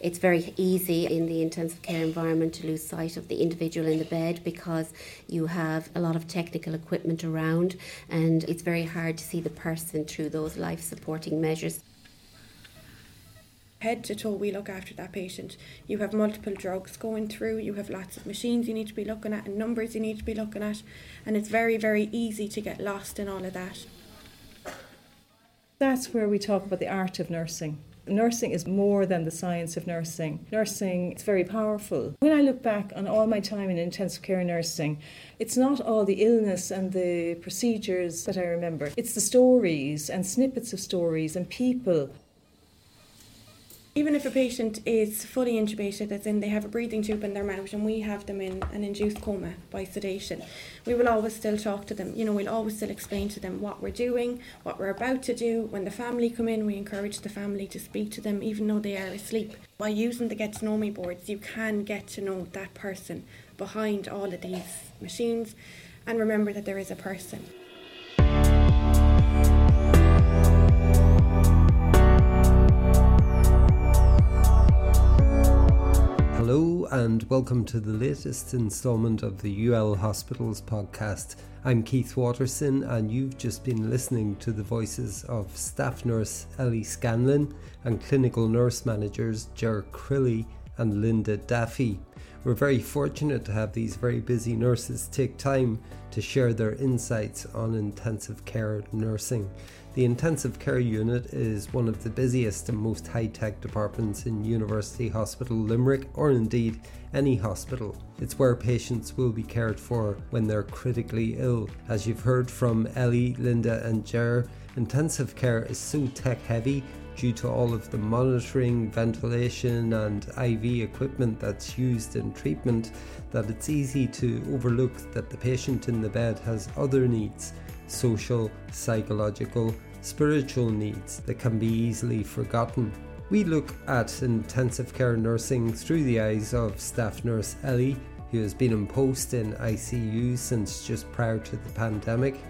It's very easy in the intensive care environment to lose sight of the individual in the bed because you have a lot of technical equipment around and it's very hard to see the person through those life supporting measures head to toe we look after that patient. You have multiple drugs going through, you have lots of machines you need to be looking at and numbers you need to be looking at, and it's very, very easy to get lost in all of that. That's where we talk about the art of nursing. Nursing is more than the science of nursing. Nursing is very powerful. When I look back on all my time in intensive care nursing, it's not all the illness and the procedures that I remember. It's the stories and snippets of stories and people even if a patient is fully intubated, as in they have a breathing tube in their mouth and we have them in an induced coma by sedation, we will always still talk to them. You know, we'll always still explain to them what we're doing, what we're about to do. When the family come in, we encourage the family to speak to them even though they are asleep. By using the Get to Know Me boards, you can get to know that person behind all of these machines and remember that there is a person. Hello, and welcome to the latest instalment of the UL Hospitals podcast. I'm Keith Watterson, and you've just been listening to the voices of staff nurse Ellie Scanlan and clinical nurse managers Ger Crilly and Linda Daffy. We're very fortunate to have these very busy nurses take time to share their insights on intensive care nursing. The intensive care unit is one of the busiest and most high tech departments in University Hospital Limerick, or indeed any hospital. It's where patients will be cared for when they're critically ill. As you've heard from Ellie, Linda, and Ger, intensive care is so tech heavy due to all of the monitoring, ventilation, and IV equipment that's used in treatment that it's easy to overlook that the patient in the bed has other needs social, psychological, spiritual needs that can be easily forgotten. We look at intensive care nursing through the eyes of staff nurse Ellie, who has been in post in ICU since just prior to the pandemic,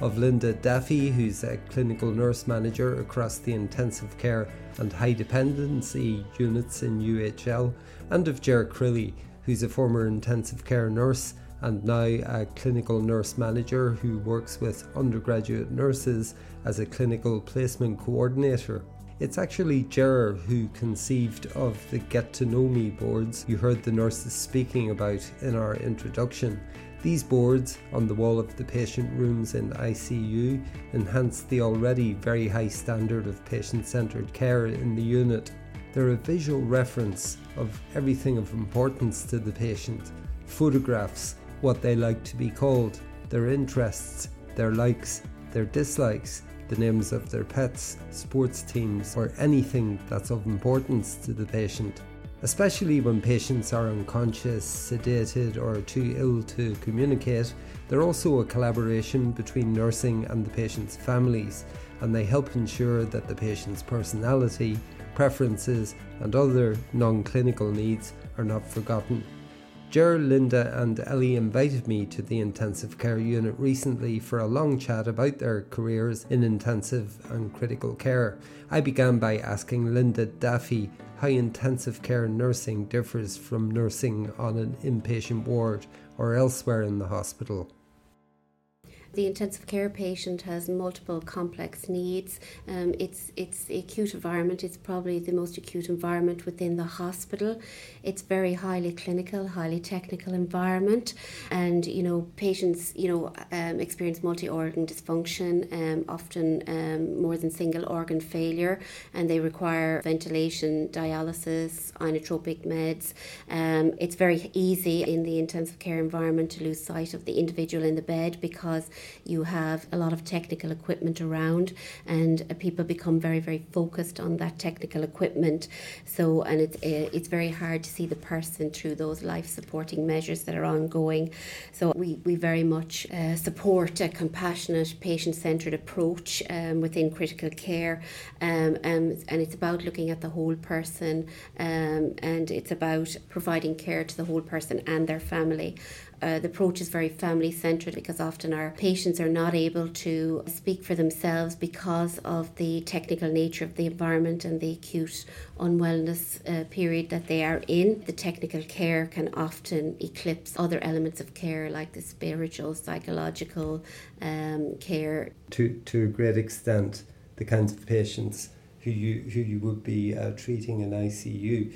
of Linda Daffy, who's a clinical nurse manager across the intensive care and high dependency units in UHL, and of Ger Crilly, who's a former intensive care nurse and now a clinical nurse manager who works with undergraduate nurses as a clinical placement coordinator. It's actually Ger who conceived of the Get to Know Me boards you heard the nurses speaking about in our introduction. These boards on the wall of the patient rooms in ICU enhance the already very high standard of patient centred care in the unit. They're a visual reference of everything of importance to the patient photographs, what they like to be called, their interests, their likes, their dislikes, the names of their pets, sports teams, or anything that's of importance to the patient. Especially when patients are unconscious, sedated, or too ill to communicate, they're also a collaboration between nursing and the patient's families, and they help ensure that the patient's personality, preferences, and other non clinical needs are not forgotten. Ger, Linda, and Ellie invited me to the intensive care unit recently for a long chat about their careers in intensive and critical care. I began by asking Linda Daffy how intensive care nursing differs from nursing on an inpatient ward or elsewhere in the hospital the intensive care patient has multiple complex needs. Um, it's it's the acute environment. It's probably the most acute environment within the hospital. It's very highly clinical, highly technical environment, and you know patients you know um, experience multi-organ dysfunction, um, often um, more than single organ failure, and they require ventilation, dialysis, inotropic meds. Um, it's very easy in the intensive care environment to lose sight of the individual in the bed because you have a lot of technical equipment around, and uh, people become very, very focused on that technical equipment. So, and it's uh, it's very hard to see the person through those life supporting measures that are ongoing. So, we we very much uh, support a compassionate, patient centered approach um, within critical care, um, and, and it's about looking at the whole person, um, and it's about providing care to the whole person and their family. Uh, the approach is very family centered because often our patients are not able to speak for themselves because of the technical nature of the environment and the acute unwellness uh, period that they are in. The technical care can often eclipse other elements of care like the spiritual, psychological um, care. To, to a great extent, the kinds of patients who you, who you would be uh, treating in ICU,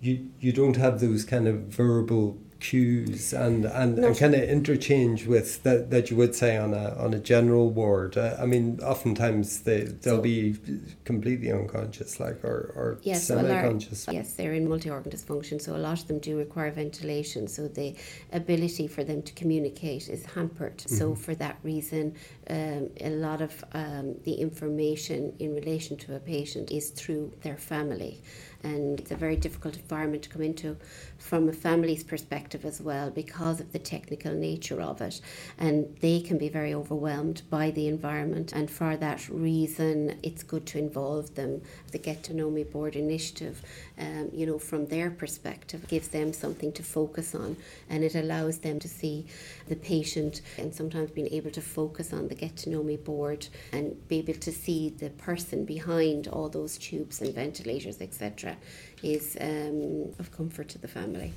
you, you don't have those kind of verbal cues and and, and kind of interchange with that that you would say on a on a general ward. Uh, I mean, oftentimes they they'll so, be completely unconscious, like or or yes, semi-conscious. Well, yes, they're in multi-organ dysfunction, so a lot of them do require ventilation. So the ability for them to communicate is hampered. Mm-hmm. So for that reason, um, a lot of um, the information in relation to a patient is through their family and it's a very difficult environment to come into from a family's perspective as well because of the technical nature of it. And they can be very overwhelmed by the environment and for that reason it's good to involve them. The get to know me board initiative um, you know from their perspective gives them something to focus on and it allows them to see the patient and sometimes being able to focus on the get to know me board and be able to see the person behind all those tubes and ventilators etc is um, of comfort to the family.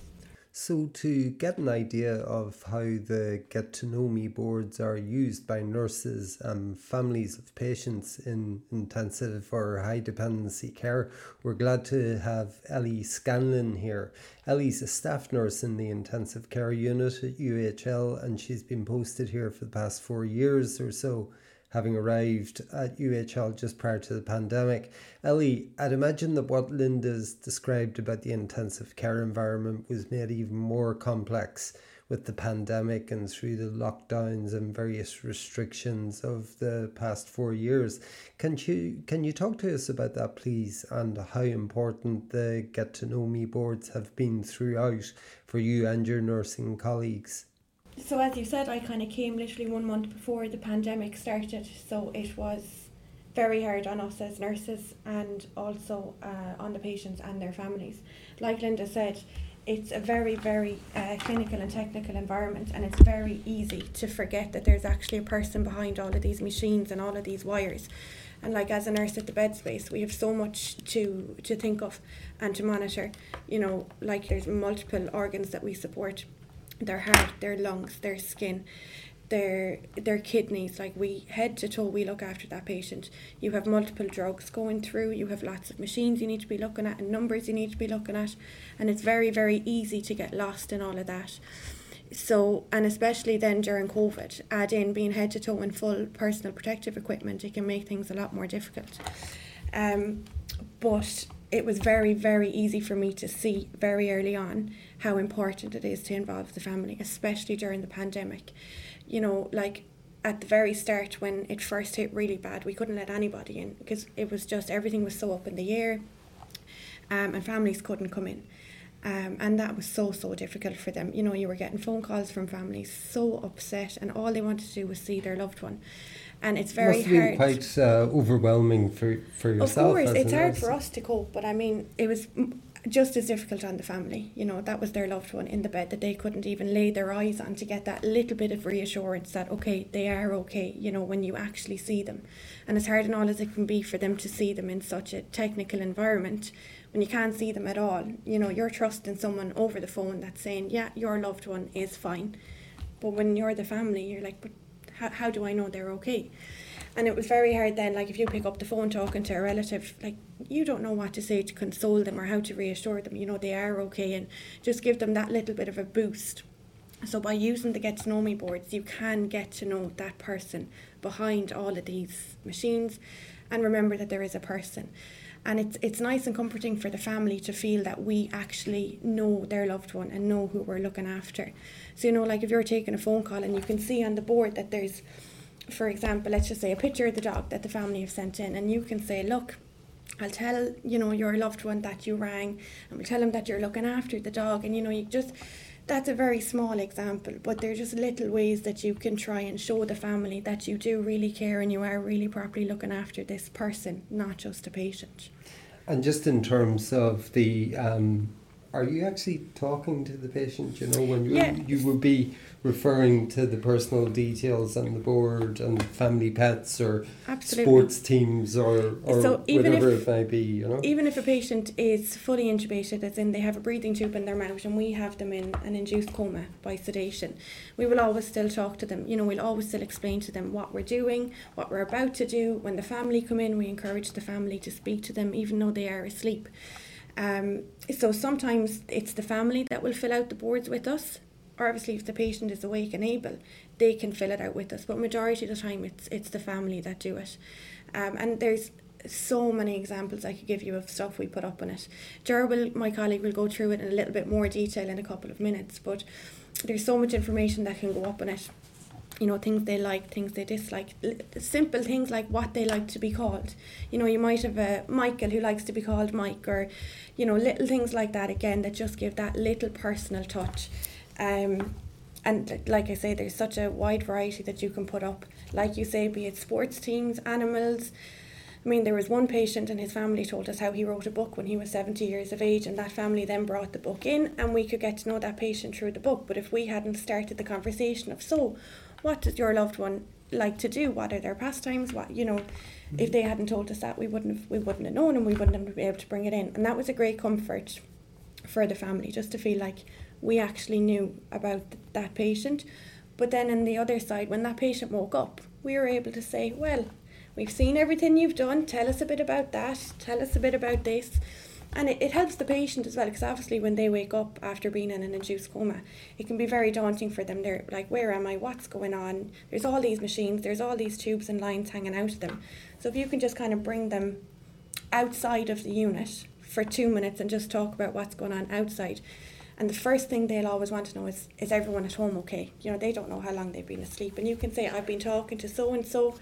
So, to get an idea of how the Get to Know Me boards are used by nurses and families of patients in intensive or high dependency care, we're glad to have Ellie Scanlan here. Ellie's a staff nurse in the intensive care unit at UHL and she's been posted here for the past four years or so having arrived at UHL just prior to the pandemic. Ellie, I'd imagine that what Linda's described about the intensive care environment was made even more complex with the pandemic and through the lockdowns and various restrictions of the past four years. Can you can you talk to us about that please and how important the get to know me boards have been throughout for you and your nursing colleagues? So as you said, I kind of came literally one month before the pandemic started, so it was very hard on us as nurses and also uh, on the patients and their families. Like Linda said, it's a very, very uh, clinical and technical environment, and it's very easy to forget that there's actually a person behind all of these machines and all of these wires. And like as a nurse at the bed space, we have so much to to think of and to monitor. You know, like there's multiple organs that we support their heart, their lungs, their skin, their their kidneys. Like we head to toe, we look after that patient. You have multiple drugs going through. You have lots of machines you need to be looking at and numbers you need to be looking at, and it's very very easy to get lost in all of that. So, and especially then during COVID, add in being head to toe in full personal protective equipment, it can make things a lot more difficult. Um, but it was very, very easy for me to see very early on how important it is to involve the family, especially during the pandemic. You know, like at the very start when it first hit really bad, we couldn't let anybody in because it was just everything was so up in the air um, and families couldn't come in. Um, and that was so so difficult for them. You know, you were getting phone calls from families so upset, and all they wanted to do was see their loved one and it's very Must hard. quite uh, overwhelming for for yourself. Of course, it's hard for us to cope, but I mean, it was just as difficult on the family. You know, that was their loved one in the bed that they couldn't even lay their eyes on to get that little bit of reassurance that okay, they are okay. You know, when you actually see them, and as hard and all as it can be for them to see them in such a technical environment. When you can't see them at all, you know, you're trusting someone over the phone that's saying, Yeah, your loved one is fine. But when you're the family, you're like, But how, how do I know they're okay? And it was very hard then, like if you pick up the phone talking to a relative, like you don't know what to say to console them or how to reassure them, you know, they are okay and just give them that little bit of a boost. So by using the get to know me boards, you can get to know that person behind all of these machines and remember that there is a person. And it's it's nice and comforting for the family to feel that we actually know their loved one and know who we're looking after. So, you know, like if you're taking a phone call and you can see on the board that there's, for example, let's just say a picture of the dog that the family have sent in, and you can say, look, I'll tell, you know, your loved one that you rang, and we'll tell them that you're looking after the dog, and, you know, you just, that's a very small example, but they're just little ways that you can try and show the family that you do really care and you are really properly looking after this person, not just a patient. And just in terms of the um, are you actually talking to the patient? You know, when you Yeah. you would be referring to the personal details on the board and family pets or Absolutely. sports teams or, or So even whatever if- it may be. You know. Even if a patient is fully intubated, as in they have a breathing tube in their mouth and we have them in an induced coma by sedation, we will always still talk to them. You know, we'll always still explain to them what we're doing, what we're about to do. When the family come in, we encourage the family to speak to them even though they are asleep. Um, so sometimes it's the family that will fill out the boards with us, or obviously if the patient is awake and able, they can fill it out with us. But majority of the time, it's it's the family that do it, um, and there's so many examples I could give you of stuff we put up on it. Ger will, my colleague, will go through it in a little bit more detail in a couple of minutes, but there's so much information that can go up on it. You know, things they like, things they dislike, simple things like what they like to be called. You know, you might have a Michael who likes to be called Mike, or, you know, little things like that again that just give that little personal touch. Um, and like I say, there's such a wide variety that you can put up. Like you say, be it sports teams, animals, I mean, there was one patient and his family told us how he wrote a book when he was 70 years of age, and that family then brought the book in, and we could get to know that patient through the book. But if we hadn't started the conversation of, so, what does your loved one like to do? What are their pastimes? What, you know, if mm-hmm. they hadn't told us that, we wouldn't have, we wouldn't have known and we wouldn't have been able to bring it in. And that was a great comfort for the family, just to feel like we actually knew about th- that patient. But then on the other side, when that patient woke up, we were able to say, well, we've seen everything you've done. Tell us a bit about that. Tell us a bit about this. And it, it helps the patient as well, because obviously when they wake up after being in an induced coma, it can be very daunting for them. They're like, where am I? What's going on? There's all these machines, there's all these tubes and lines hanging out of them. So if you can just kind of bring them outside of the unit for two minutes and just talk about what's going on outside. And the first thing they'll always want to know is, is everyone at home okay? You know, they don't know how long they've been asleep. And you can say, I've been talking to so and so,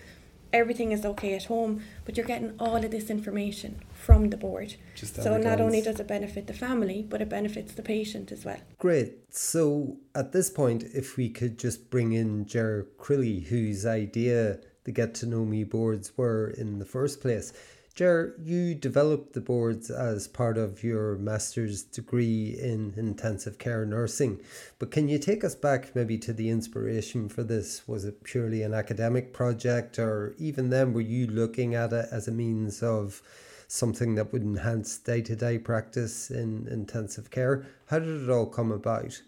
everything is okay at home, but you're getting all of this information from the board. Just so not only does it benefit the family, but it benefits the patient as well. Great. So at this point, if we could just bring in Ger Crilly, whose idea the Get to Know Me boards were in the first place. Ger, you developed the boards as part of your master's degree in intensive care nursing. But can you take us back maybe to the inspiration for this? Was it purely an academic project, or even then, were you looking at it as a means of something that would enhance day to day practice in intensive care? How did it all come about?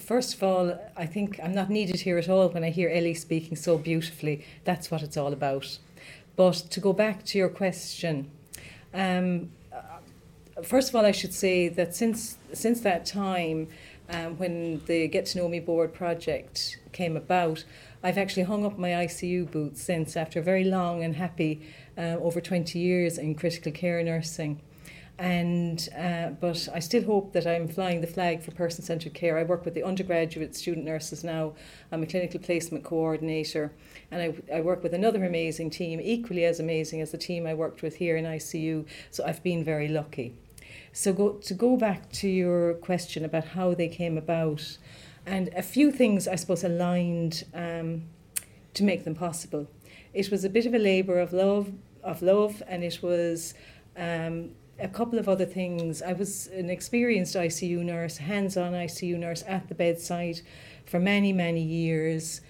First of all, I think I'm not needed here at all when I hear Ellie speaking so beautifully. That's what it's all about. But to go back to your question, um, first of all, I should say that since since that time, um, when the Get to Know Me board project came about, I've actually hung up my ICU boots since after a very long and happy uh, over 20 years in critical care nursing. And uh, but I still hope that I'm flying the flag for person-centered care. I work with the undergraduate student nurses now. I'm a clinical placement coordinator, and I, I work with another amazing team, equally as amazing as the team I worked with here in ICU. So I've been very lucky. So go to go back to your question about how they came about, and a few things I suppose aligned um, to make them possible. It was a bit of a labour of love, of love, and it was. Um, a couple of other things. I was an experienced ICU nurse, hands on ICU nurse at the bedside for many, many years.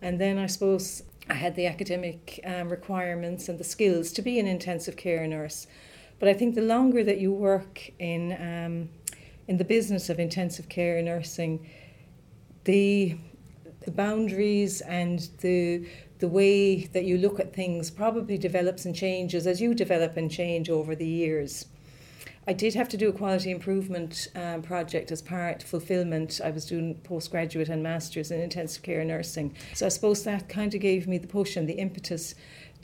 And then I suppose I had the academic um, requirements and the skills to be an intensive care nurse. But I think the longer that you work in, um, in the business of intensive care nursing, the, the boundaries and the, the way that you look at things probably develops and changes as you develop and change over the years. I did have to do a quality improvement um, project as part fulfillment. I was doing postgraduate and masters in intensive care nursing. So I suppose that kind of gave me the push and the impetus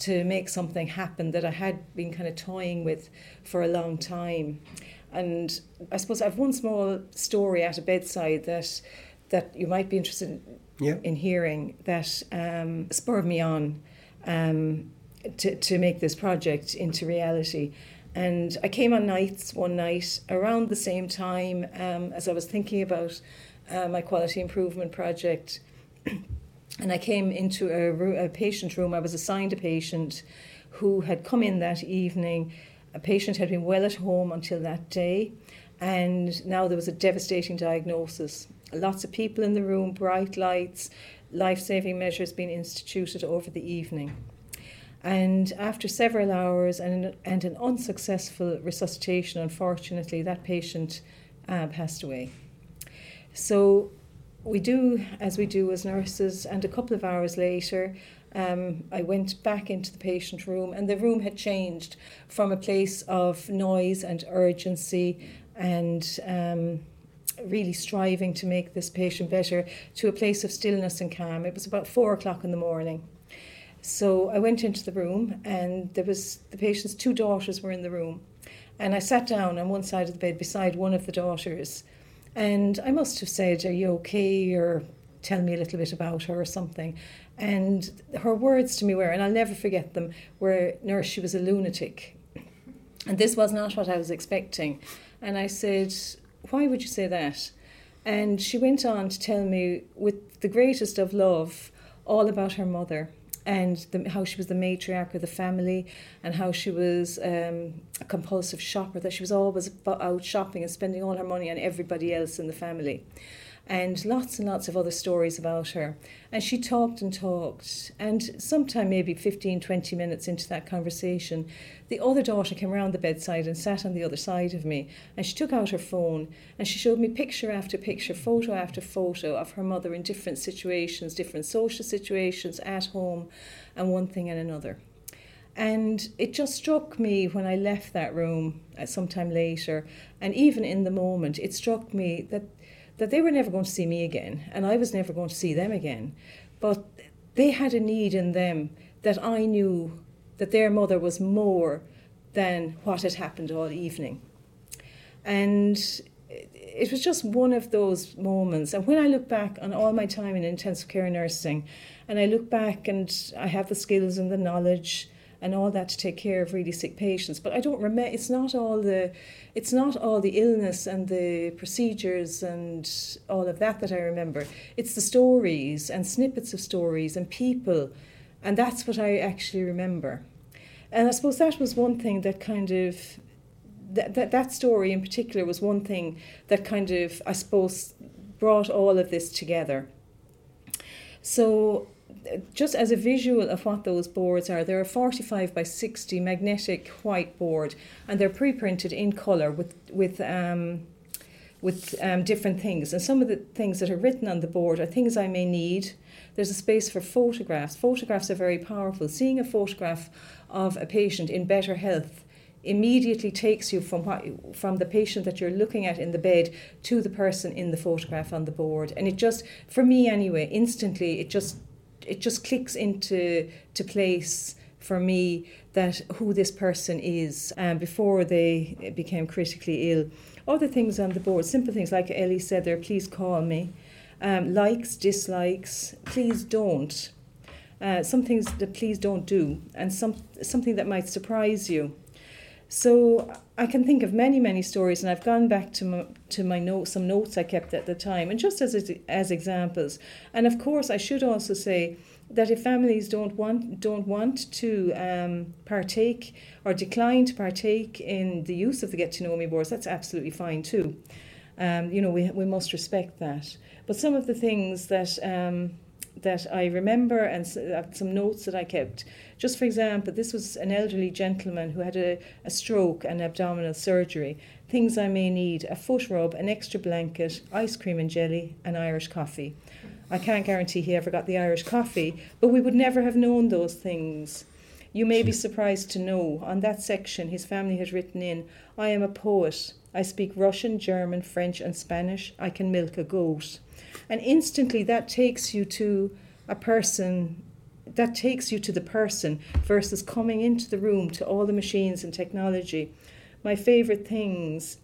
to make something happen that I had been kind of toying with for a long time. And I suppose I've one small story at a bedside that that you might be interested Yeah. in hearing that um, spurred me on um, to, to make this project into reality. And I came on nights one night around the same time um, as I was thinking about uh, my quality improvement project. and I came into a, a patient room. I was assigned a patient who had come in that evening. A patient had been well at home until that day. And now there was a devastating diagnosis. Lots of people in the room, bright lights, life saving measures being instituted over the evening. And after several hours and, and an unsuccessful resuscitation, unfortunately, that patient uh, passed away. So we do as we do as nurses, and a couple of hours later, um, I went back into the patient room, and the room had changed from a place of noise and urgency and um, really striving to make this patient better to a place of stillness and calm. It was about four o'clock in the morning. So I went into the room, and there was the patient's two daughters were in the room. And I sat down on one side of the bed beside one of the daughters. And I must have said, Are you okay? Or tell me a little bit about her or something. And her words to me were, and I'll never forget them, were, Nurse, she was a lunatic. And this was not what I was expecting. And I said, Why would you say that? And she went on to tell me, with the greatest of love, all about her mother and the, how she was the matriarch of the family and how she was um, a compulsive shopper, that she was always out shopping and spending all her money on everybody else in the family and lots and lots of other stories about her. And she talked and talked. And sometime, maybe 15, 20 minutes into that conversation, the other daughter came around the bedside and sat on the other side of me. And she took out her phone and she showed me picture after picture, photo after photo of her mother in different situations, different social situations, at home, and one thing and another. And it just struck me when I left that room uh, sometime later, and even in the moment, it struck me that that they were never going to see me again and I was never going to see them again. But they had a need in them that I knew that their mother was more than what had happened all evening. And it was just one of those moments. And when I look back on all my time in intensive care nursing, and I look back and I have the skills and the knowledge and all that to take care of really sick patients. But I don't remember. It's not all the, it's not all the illness and the procedures and all of that that I remember. It's the stories and snippets of stories and people, and that's what I actually remember. And I suppose that was one thing that kind of that, that, that story in particular was one thing that kind of, I suppose, brought all of this together. So just as a visual of what those boards are, they're a 45 by 60 magnetic white board and they're pre-printed in colour with, with, um, with um, different things. And some of the things that are written on the board are things I may need. There's a space for photographs. Photographs are very powerful. Seeing a photograph of a patient in better health immediately takes you from what from the patient that you're looking at in the bed to the person in the photograph on the board and it just for me anyway instantly it just it just clicks into to place for me that who this person is um, before they became critically ill. Other things on the board, simple things like Ellie said there, please call me. Um, likes, dislikes, please don't. Uh, some things that please don't do, and some something that might surprise you. So I can think of many, many stories, and I've gone back to my, to my notes, some notes I kept at the time, and just as as examples. And of course, I should also say that if families don't want don't want to um, partake or decline to partake in the use of the Get to Know Me boards, that's absolutely fine too. Um, you know, we we must respect that. But some of the things that um, that I remember and uh, some notes that I kept. Just for example, this was an elderly gentleman who had a, a stroke and abdominal surgery. Things I may need a foot rub, an extra blanket, ice cream and jelly, and Irish coffee. I can't guarantee he ever got the Irish coffee, but we would never have known those things. You may be surprised to know on that section his family had written in I am a poet. I speak Russian, German, French, and Spanish. I can milk a goat. And instantly that takes you to a person, that takes you to the person versus coming into the room to all the machines and technology. My favourite things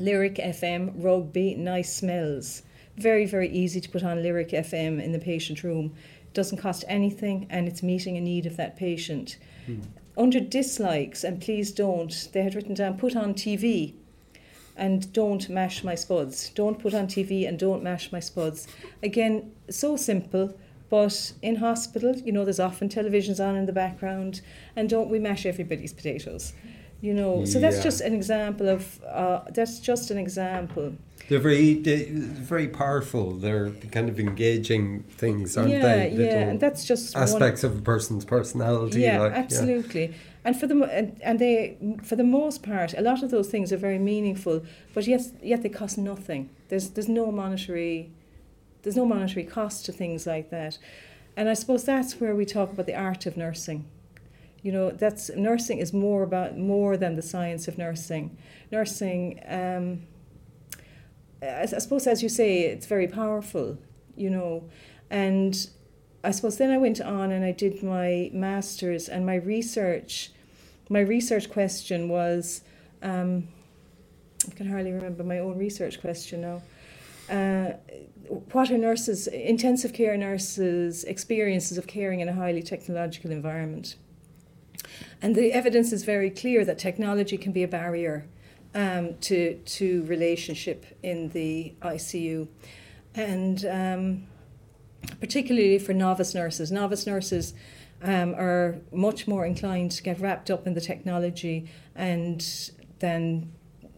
Lyric FM, rugby, nice smells. Very, very easy to put on Lyric FM in the patient room. Doesn't cost anything and it's meeting a need of that patient. Hmm. Under dislikes, and please don't, they had written down put on TV and don't mash my spuds. Don't put on TV and don't mash my spuds. Again, so simple, but in hospital, you know, there's often televisions on in the background, and don't we mash everybody's potatoes? You know, so that's Yeah. just an example of uh, that's just an example. They're very, they're very powerful. They're kind of engaging things, aren't yeah, they? yeah, Little and that's just one- aspects of a person's personality. yeah, like, absolutely. And for the and, and they for the most part, a lot of those things are very meaningful, but yet yet they cost nothing. There's there's no monetary there's no monetary cost to things like that. And I suppose that's where we talk about the art of nursing. You know, that's nursing is more about more than the science of nursing. Nursing, um, I, I suppose, as you say, it's very powerful. You know, and I suppose then I went on and I did my masters and my research. My research question was, um, I can hardly remember my own research question now. Uh, what are nurses, intensive care nurses' experiences of caring in a highly technological environment? And the evidence is very clear that technology can be a barrier um, to, to relationship in the ICU. And um, particularly for novice nurses, novice nurses um, are much more inclined to get wrapped up in the technology and then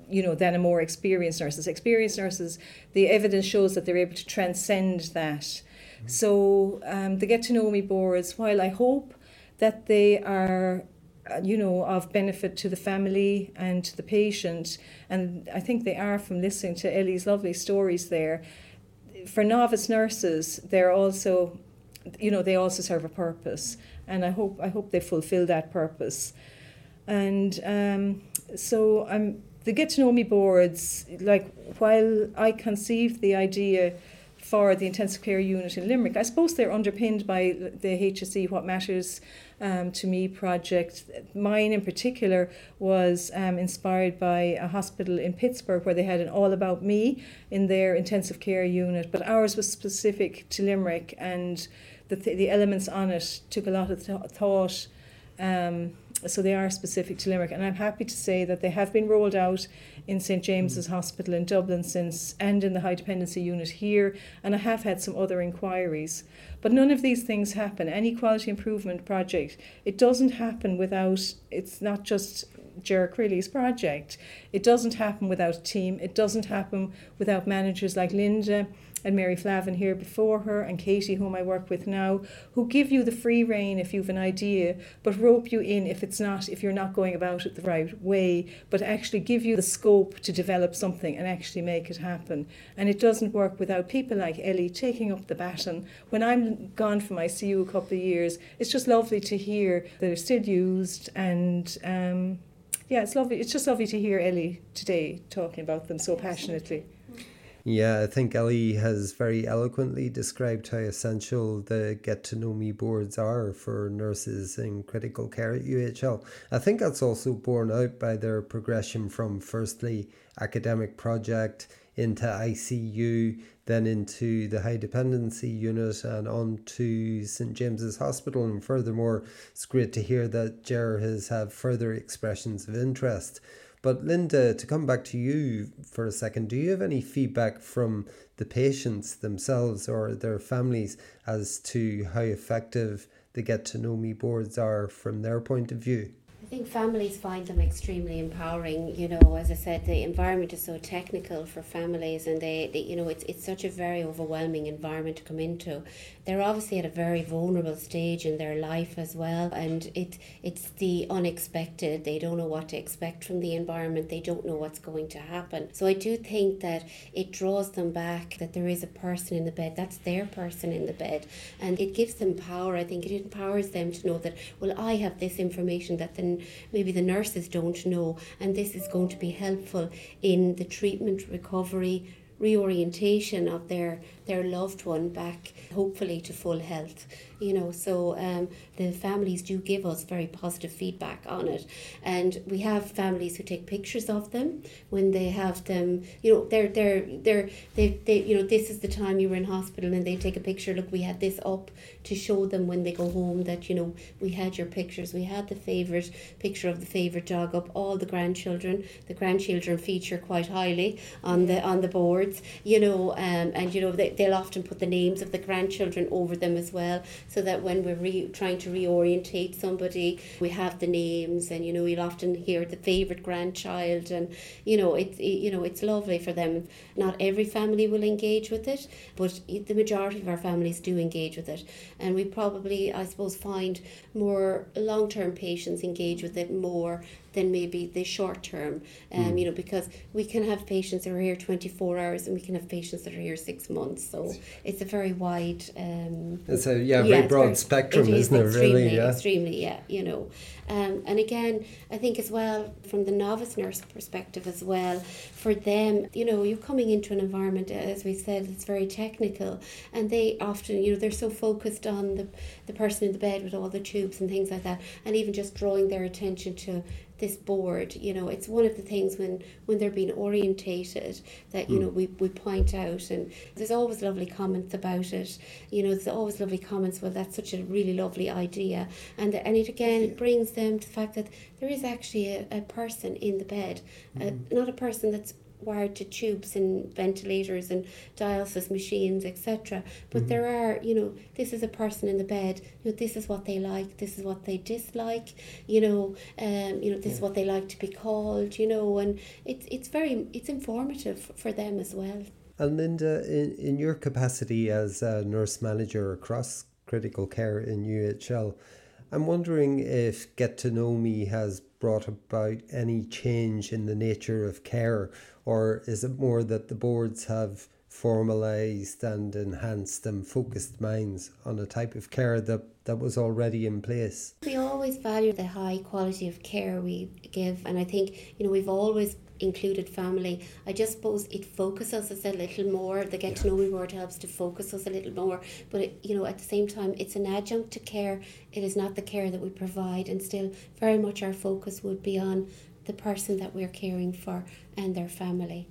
you know than a more experienced nurses. Experienced nurses, the evidence shows that they're able to transcend that. So um, the get to know me boards, while I hope that they are uh, you know of benefit to the family and to the patient and I think they are from listening to Ellie's lovely stories there for novice nurses they're also you know they also serve a purpose and I hope I hope they fulfill that purpose and um, so I'm the get to know me boards like while I conceived the idea for the intensive care unit in Limerick. I suppose they're underpinned by the HSE What Matters um, to Me project. Mine in particular was um, inspired by a hospital in Pittsburgh where they had an All About Me in their intensive care unit, but ours was specific to Limerick and the, th- the elements on it took a lot of th- thought. Um, so they are specific to Limerick, and I'm happy to say that they have been rolled out in St James's Hospital in Dublin since, and in the high dependency unit here, and I have had some other inquiries. But none of these things happen. Any quality improvement project, it doesn't happen without. It's not just Ger Crilly's project. It doesn't happen without a team. It doesn't happen without managers like Linda and Mary Flavin here before her, and Katie, whom I work with now, who give you the free rein if you've an idea, but rope you in if it's not, if you're not going about it the right way, but actually give you the scope to develop something and actually make it happen. And it doesn't work without people like Ellie taking up the baton. When I'm gone from ICU a couple of years, it's just lovely to hear that they're still used and. Um, yeah, it's lovely. It's just lovely to hear Ellie today talking about them so passionately. Yeah, I think Ellie has very eloquently described how essential the get to know me boards are for nurses in critical care at UHL. I think that's also borne out by their progression from firstly academic project into ICU, then into the high dependency unit and on to St James's Hospital. And furthermore, it's great to hear that Ger has had further expressions of interest. But Linda, to come back to you for a second, do you have any feedback from the patients themselves or their families as to how effective the Get to Know Me boards are from their point of view? I think families find them extremely empowering. You know, as I said, the environment is so technical for families, and they, they, you know, it's it's such a very overwhelming environment to come into. They're obviously at a very vulnerable stage in their life as well, and it it's the unexpected. They don't know what to expect from the environment. They don't know what's going to happen. So I do think that it draws them back. That there is a person in the bed. That's their person in the bed, and it gives them power. I think it empowers them to know that well, I have this information that the maybe the nurses don't know, and this is going to be helpful in the treatment, recovery, reorientation of their their loved one back hopefully to full health you know? So um, the families do give us very positive feedback on it. And we have families who take pictures of them when they have them you know they're they're they're they, they you know this is the time you were in hospital and they take a picture look we had this up to show them when they go home that you know we had your pictures we had the favorite picture of the favorite dog up. All the grandchildren the grandchildren feature quite highly on the on the boards you know um, and you know they, they'll often put the names of the grandchildren over them as well, so that when we're re- trying to reorientate somebody, we have the names, and you know you'll often hear the favorite grandchild, and you know it's it, you know it's lovely for them. Not every family will engage with it, but the majority of our families do engage with it, and we probably I suppose find more long term patients engage with it more than maybe the short term. Um, mm. You know, because we can have patients that are here 24 hours and we can have patients that are here six months. So it's a very wide. Um, it's a yeah, very broad very, spectrum, is isn't it? Really, yeah. Extremely, yeah. You know, um, and again, I think as well from the novice nurse perspective as well, for them, you know, you're coming into an environment as we said, it's very technical, and they often, you know, they're so focused on the the person in the bed with all the tubes and things like that, and even just drawing their attention to this board you know it's one of the things when when they're being orientated that you mm. know we, we point out and there's always lovely comments about it you know there's always lovely comments well that's such a really lovely idea and and it again it brings them to the fact that there is actually a, a person in the bed mm. not a person that's wired to tubes and ventilators and dialysis machines, etc. But mm-hmm. there are, you know, this is a person in the bed. You know, this is what they like. This is what they dislike. You know, um, you know, this yeah. is what they like to be called. You know, and it's it's very it's informative for them as well. And Linda, in, in your capacity as a nurse manager across critical care in UHL, I'm wondering if Get to Know Me has brought about any change in the nature of care or is it more that the boards have formalised and enhanced and focused minds on a type of care that, that was already in place? We always value the high quality of care we give, and I think you know we've always included family. I just suppose it focuses us a little more. The get to know me board helps to focus us a little more. But it, you know, at the same time, it's an adjunct to care. It is not the care that we provide, and still, very much our focus would be on the person that we're caring for and their family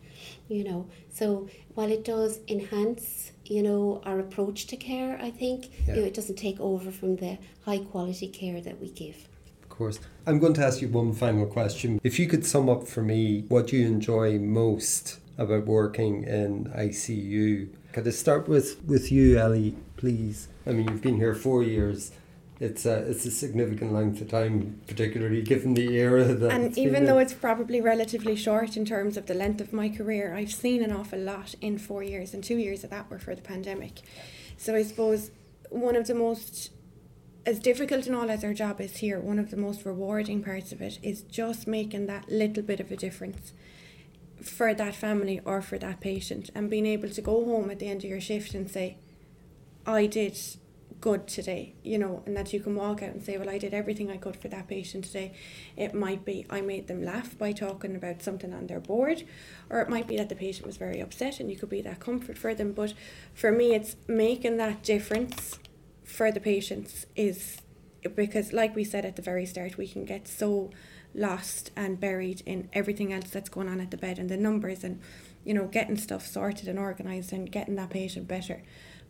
you know so while it does enhance you know our approach to care i think yeah. you know, it doesn't take over from the high quality care that we give course. I'm going to ask you one final question. If you could sum up for me what you enjoy most about working in icu could i start with with you ellie please? I mean you've been here four years. It's a it's a significant length of time, particularly given the era that. And even though it's probably relatively short in terms of the length of my career, I've seen an awful lot in four years, and two years of that were for the pandemic. So I suppose one of the most as difficult and all as our job is here, one of the most rewarding parts of it is just making that little bit of a difference for that family or for that patient and being able to go home at the end of your shift and say, I did good today, you know, and that you can walk out and say, Well, I did everything I could for that patient today. It might be I made them laugh by talking about something on their board, or it might be that the patient was very upset and you could be that comfort for them. But for me, it's making that difference for the patients is because, like we said at the very start, we can get so lost and buried in everything else that's going on at the bed and the numbers and you know getting stuff sorted and organized and getting that patient better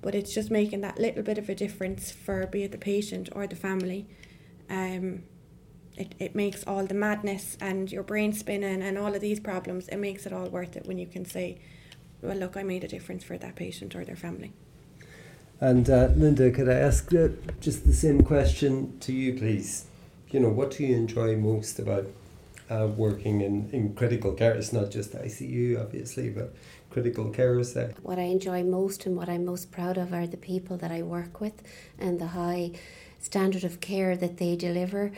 but it's just making that little bit of a difference for be it the patient or the family. Um, it, it makes all the madness and your brain spinning and all of these problems, it makes it all worth it when you can say, well, look, I made a difference for that patient or their family. And uh, Linda, could I ask uh, just the same question to you, please? You know, what do you enjoy most about uh, working in, in critical care? It's not just ICU, obviously, but critical carers there? What I enjoy most and what I'm most proud of are the people that I work with and the high standard of care that they deliver.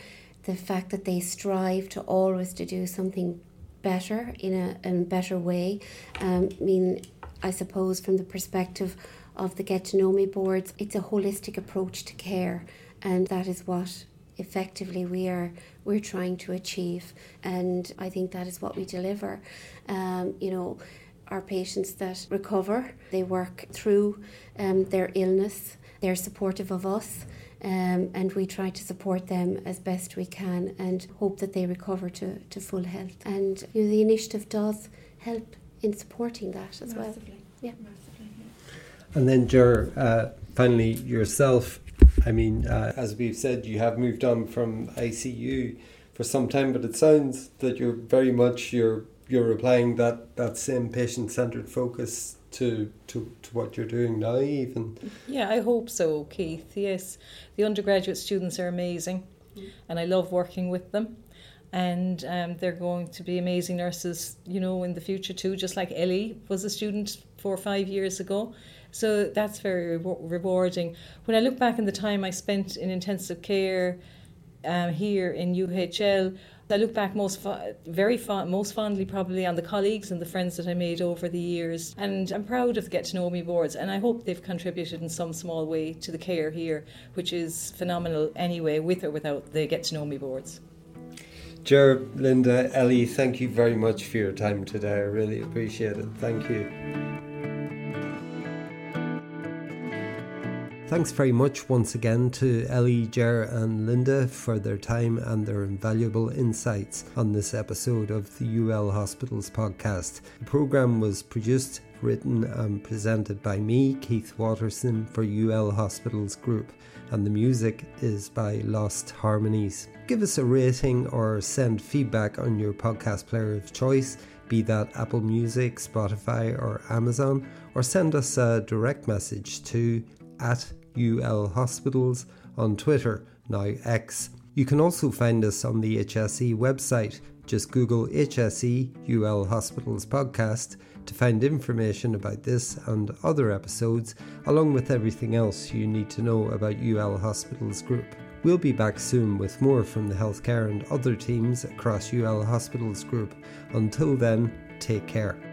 The fact that they strive to always to do something better in a, in a better way. Um, I mean, I suppose from the perspective of the Get to Know Me boards, it's a holistic approach to care, and that is what effectively we are we're trying to achieve and I think that is what we deliver um, you know our patients that recover. They work through um, their illness, they're supportive of us. Um, and we try to support them as best we can and hope that they recover to, to full health. And you know, the initiative does help in supporting that as Massively. well. Yeah. Massively, yeah. And then, Ger, uh, finally, yourself, I mean, uh, as we've said, you have moved on from ICU for some time, but it sounds that you're very much you're you're applying that, that same patient centered focus to, to, to what you're doing now, even. Yeah, I hope so, Keith. Yes, the undergraduate students are amazing, and I love working with them. And um, they're going to be amazing nurses, you know, in the future too, just like Ellie was a student four or five years ago. So that's very re- rewarding. When I look back in the time I spent in intensive care um, here in UHL, I look back most fo- very most fondly probably on the colleagues and the friends that I made over the years, and I'm proud of the Get to Know Me boards, and I hope they've contributed in some small way to the care here, which is phenomenal anyway, with or without the Get to Know Me boards. Ger, Linda, Ellie, thank you very much for your time today. I really appreciate it. Thank you. Thanks very much once again to Ellie, Ger, and Linda for their time and their invaluable insights on this episode of the UL Hospitals podcast. The programme was produced, written, and presented by me, Keith Watterson, for UL Hospitals Group, and the music is by Lost Harmonies. Give us a rating or send feedback on your podcast player of choice, be that Apple Music, Spotify, or Amazon, or send us a direct message to at UL Hospitals on Twitter, now X. You can also find us on the HSE website. Just Google HSE UL Hospitals podcast to find information about this and other episodes, along with everything else you need to know about UL Hospitals Group. We'll be back soon with more from the healthcare and other teams across UL Hospitals Group. Until then, take care.